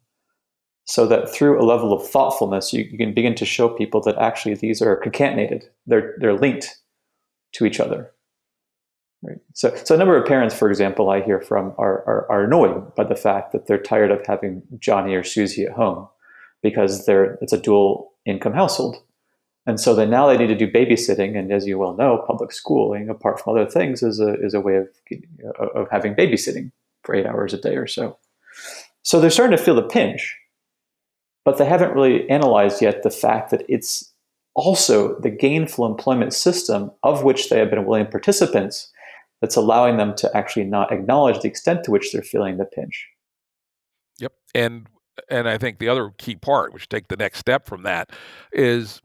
so that through a level of thoughtfulness you, you can begin to show people that actually these are concatenated they're they're linked to each other right so so a number of parents for example i hear from are, are, are annoyed by the fact that they're tired of having johnny or susie at home because they're it's a dual income household. And so then now they need to do babysitting, and as you well know, public schooling, apart from other things, is a is a way of uh, of having babysitting for eight hours a day or so. So they're starting to feel the pinch, but they haven't really analyzed yet the fact that it's also the gainful employment system of which they have been willing participants that's allowing them to actually not acknowledge the extent to which they're feeling the pinch. Yep. And and I think the other key part, which take the next step from that, is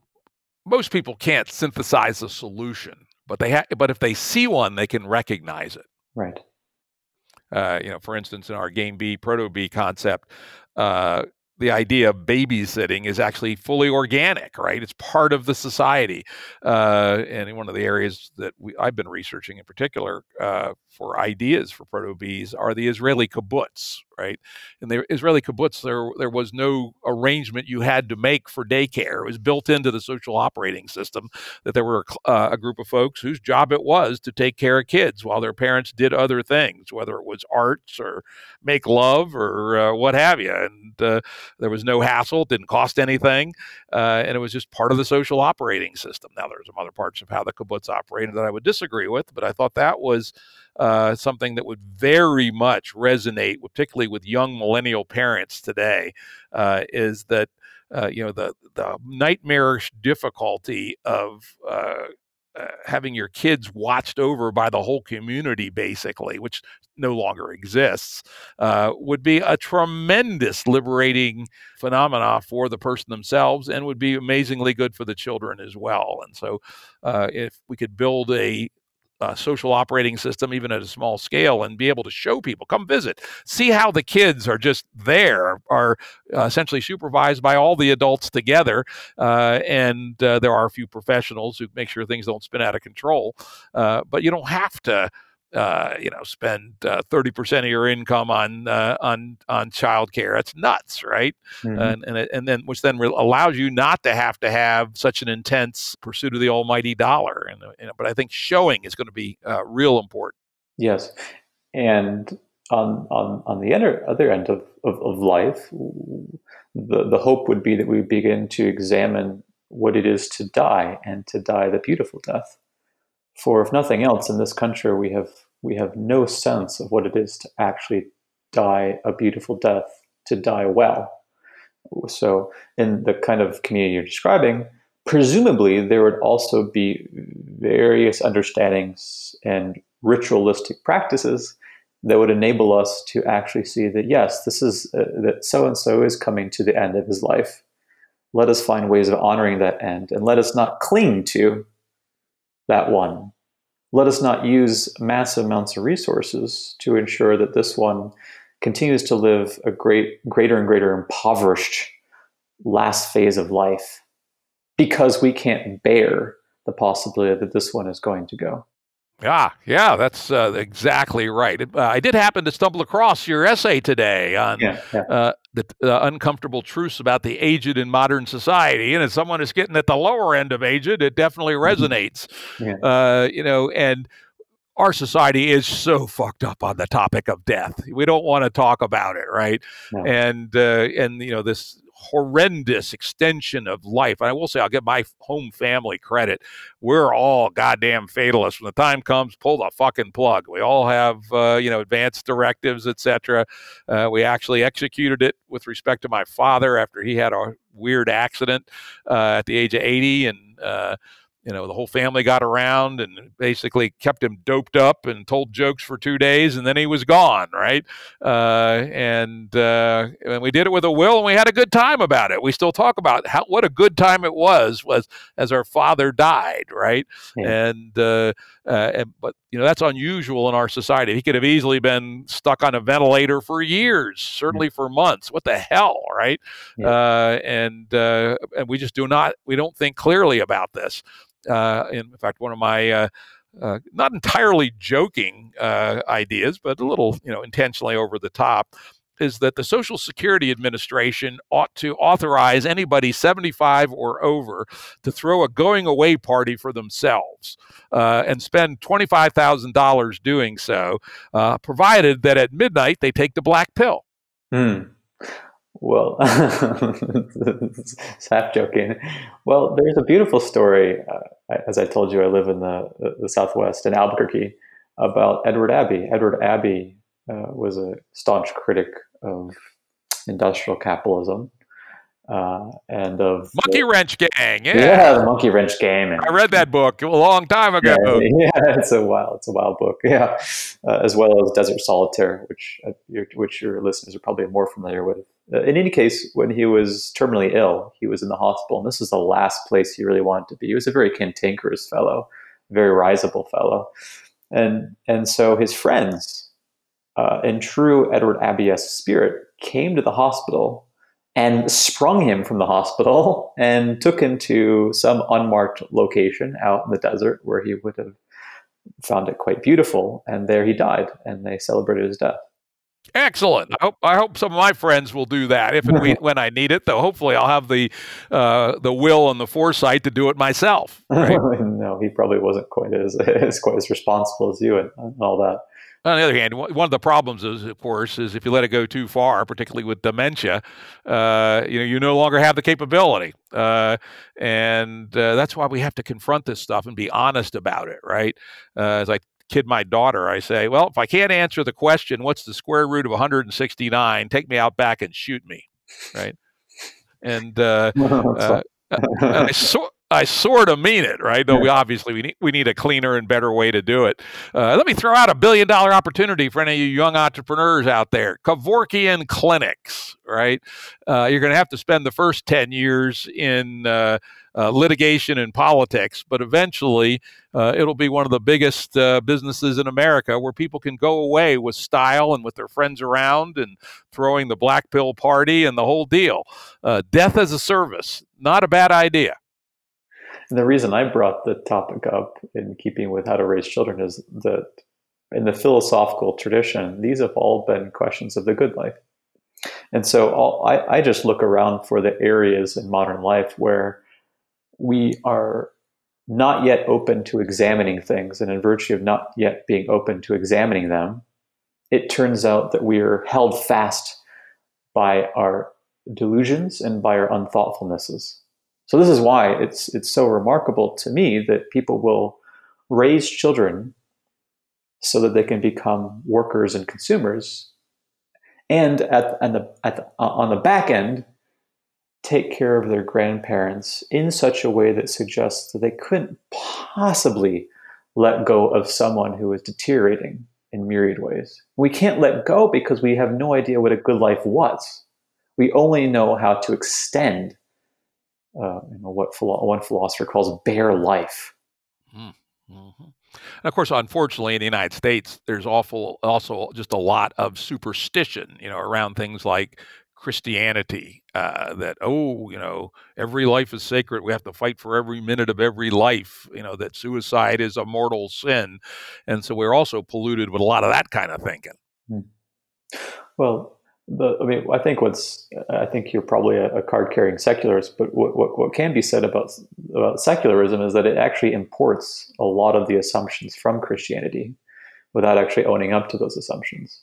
most people can't synthesize a solution, but they ha- but if they see one, they can recognize it. Right. Uh, you know, for instance, in our game B, proto B concept, uh, the idea of babysitting is actually fully organic, right? It's part of the society. Uh, and one of the areas that we, I've been researching in particular uh, for ideas for proto-Bs are the Israeli kibbutz, right? In the Israeli kibbutz, there there was no arrangement you had to make for daycare. It was built into the social operating system that there were uh, a group of folks whose job it was to take care of kids while their parents did other things, whether it was arts or make love or uh, what have you. And uh, There was no hassle, didn't cost anything, uh, and it was just part of the social operating system. Now, there's some other parts of how the kibbutz operated that I would disagree with, but I thought that was uh, something that would very much resonate, particularly with young millennial parents today, uh, is that uh, you know the the nightmarish difficulty of uh, having your kids watched over by the whole community, basically, which no longer exists, uh, would be a tremendous liberating phenomena for the person themselves and would be amazingly good for the children as well. And so, uh, if we could build a uh, social operating system, even at a small scale, and be able to show people, come visit, see how the kids are just there, are uh, essentially supervised by all the adults together. Uh, and uh, there are a few professionals who make sure things don't spin out of control. Uh, but you don't have to uh, you know, spend uh, thirty uh, percent of your income on uh, on on childcare. That's nuts, right? Mm-hmm. And and and then which then allows you not to have to have such an intense pursuit of the almighty dollar. And, and but I think showing is going to be uh, real important. Yes, and on on on the other other end of, of, of life, the the hope would be that we begin to examine what it is to die and to die the beautiful death for if nothing else in this country we have we have no sense of what it is to actually die a beautiful death to die well. So in the kind of community you're describing presumably there would also be various understandings and ritualistic practices that would enable us to actually see that yes this is uh, that so and so is coming to the end of his life. Let us find ways of honoring that end and let us not cling to that one. Let us not use massive amounts of resources to ensure that this one continues to live a great, greater and greater impoverished last phase of life because we can't bear the possibility that this one is going to go. Yeah, yeah, that's uh, exactly right. Uh, I did happen to stumble across your essay today on yeah, yeah. Uh, the uncomfortable truths about the aged in modern society, and as someone is getting at the lower end of aged, it definitely mm-hmm. resonates. Yeah. Uh, you know, and our society is so fucked up on the topic of death. We don't want to talk about it, right? No. And uh, and you know this horrendous extension of life. And I will say, I'll give my home family credit. We're all goddamn fatalists. When the time comes, pull the fucking plug. We all have, uh, you know, advanced directives, etc. Uh, we actually executed it with respect to my father after he had a weird accident uh, at the age of 80 and uh, you know the whole family got around and basically kept him doped up and told jokes for two days and then he was gone right? Uh, and uh, and we did it with a will and we had a good time about it. We still talk about how what a good time it was was as our father died right? Yeah. and, uh, uh, and but you know that's unusual in our society. He could have easily been stuck on a ventilator for years certainly yeah. for months. What the hell right? Yeah. Uh, and uh, and we just do not we don't think clearly about this uh, in fact, one of my uh, uh, not entirely joking uh, ideas, but a little, you know, intentionally over the top, is that the Social Security Administration ought to authorize anybody 75 or over to throw a going away party for themselves uh, and spend $25,000 doing so, uh, provided that at midnight they take the black pill. Hmm. Well, it's half joking. Well, there's a beautiful story. Uh, as I told you, I live in the, the Southwest in Albuquerque about Edward Abbey. Edward Abbey uh, was a staunch critic of industrial capitalism uh, and of Monkey Wrench Gang. Yeah. yeah, the Monkey Wrench Gang. And, I read that book a long time ago. Yeah, yeah it's a wild, it's a wild book. Yeah, uh, as well as Desert Solitaire, which uh, your, which your listeners are probably more familiar with. Uh, in any case, when he was terminally ill, he was in the hospital, and this was the last place he really wanted to be. He was a very cantankerous fellow, very risible fellow, and and so his friends, uh, in true Edward Abbey spirit, came to the hospital and sprung him from the hospital and took him to some unmarked location out in the desert where he would have found it quite beautiful. And there he died, and they celebrated his death. Excellent. I hope, I hope some of my friends will do that if and we, when I need it. Though hopefully I'll have the uh, the will and the foresight to do it myself. Right? no, he probably wasn't quite as, as quite as responsible as you and, and all that. On the other hand, one of the problems is, of course, is if you let it go too far, particularly with dementia, uh, you know, you no longer have the capability, uh, and uh, that's why we have to confront this stuff and be honest about it, right? Uh, as I kid my daughter, I say, "Well, if I can't answer the question, what's the square root of 169? Take me out back and shoot me," right? And uh, uh, I, so, I sort of mean it, right? Though we obviously we need we need a cleaner and better way to do it. Uh, let me throw out a billion dollar opportunity for any of you young entrepreneurs out there. Kevorkian clinics, right? Uh, you're going to have to spend the first ten years in uh, uh litigation and politics, but eventually uh, it'll be one of the biggest uh, businesses in America where people can go away with style and with their friends around and throwing the black pill party and the whole deal. death as a service, not a bad idea. And the reason I brought the topic up in keeping with how to raise children is that in the philosophical tradition, these have all been questions of the good life. And so all, I, I just look around for the areas in modern life where we are not yet open to examining things. And in virtue of not yet being open to examining them, it turns out that we are held fast by our delusions and by our unthoughtfulnesses. So this is why it's it's so remarkable to me that people will raise children so that they can become workers and consumers, and at, and the, at the, uh, on the back end take care of their grandparents in such a way that suggests that they couldn't possibly let go of someone who is deteriorating in myriad ways. We can't let go because we have no idea what a good life was. We only know how to extend uh, you know, what philo- one philosopher calls bare life. Hmm. Mm-hmm. And of course, unfortunately, in the United States, there's awful also just a lot of superstition, you know, around things like Christianity. Uh, that oh, you know, every life is sacred. We have to fight for every minute of every life. You know that suicide is a mortal sin, and so we're also polluted with a lot of that kind of thinking. Hmm. Well, the, I mean, I think what's, I think you're probably a, a card carrying secularist, but what, what, what, can be said about, about secularism is that it actually imports a lot of the assumptions from Christianity without actually owning up to those assumptions.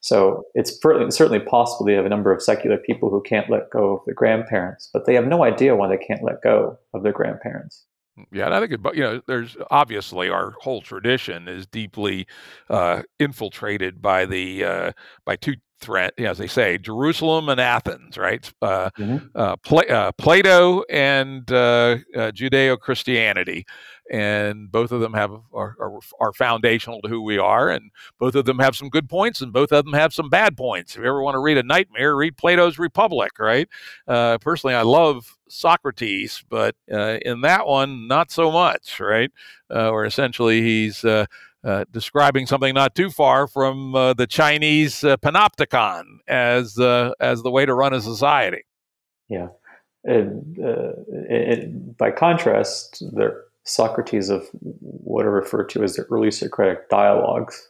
So it's certainly possible to have a number of secular people who can't let go of their grandparents, but they have no idea why they can't let go of their grandparents. Yeah, and I think it, you know, there's obviously our whole tradition is deeply uh, infiltrated by the uh, by two threat, as they say, Jerusalem and Athens, right? Uh, mm-hmm. uh, Pla- uh, Plato and uh, uh, Judeo Christianity, and both of them have are, are, are, foundational to who we are, and both of them have some good points, and both of them have some bad points. If you ever want to read a nightmare, read Plato's Republic, right? Uh, personally, I love Socrates, but in that one, not so much, right? where essentially he's uh, describing something not too far from uh, the Chinese uh, panopticon as uh, as the way to run a society. Yeah, and uh, by contrast, the Socrates of what are referred to as the early Socratic dialogues,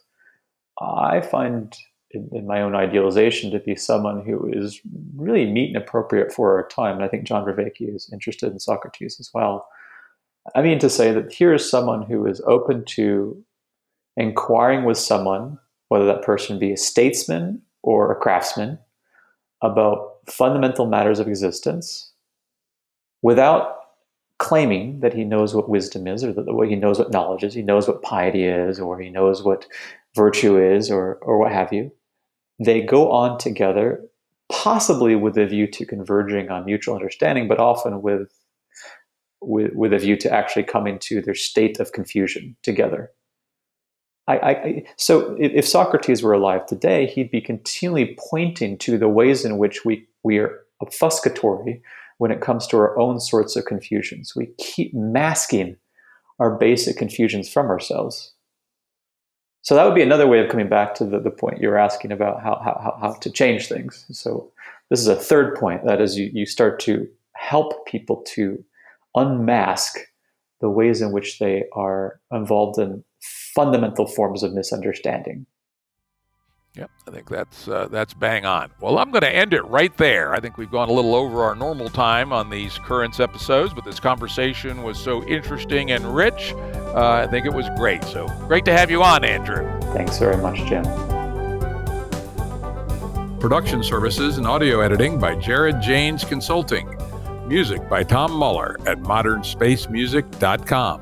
I find in, in, my own idealization to be someone who is really meet and appropriate for our time. And I think John Vervaeke is interested in Socrates as well. I mean to say that here is someone who is open to inquiring with someone, whether that person be a statesman or a craftsman, about fundamental matters of existence without claiming that he knows what wisdom is or that he knows what knowledge is, he knows what piety is, or he knows what virtue is, or, or what have you. They go on together, possibly with a view to converging on mutual understanding, but often with, with, with a view to actually coming to their state of confusion together. I, I, so if Socrates were alive today, he'd be continually pointing to the ways in which we, we are obfuscatory when it comes to our own sorts of confusions. We keep masking our basic confusions from ourselves. So that would be another way of coming back to the, the point you're asking about how, how, how to change things. So this is a third point. That is, you, you start to help people to unmask the ways in which they are involved in fundamental forms of misunderstanding. Yep, I think that's uh, that's bang on. Well, I'm going to end it right there. I think we've gone a little over our normal time on these currents episodes, but this conversation was so interesting and rich. Uh, I think it was great. So great to have you on, Andrew. Thanks very much, Jim. Production services and audio editing by Jared Janes Consulting. Music by Tom Muller at modernspacemusic.com.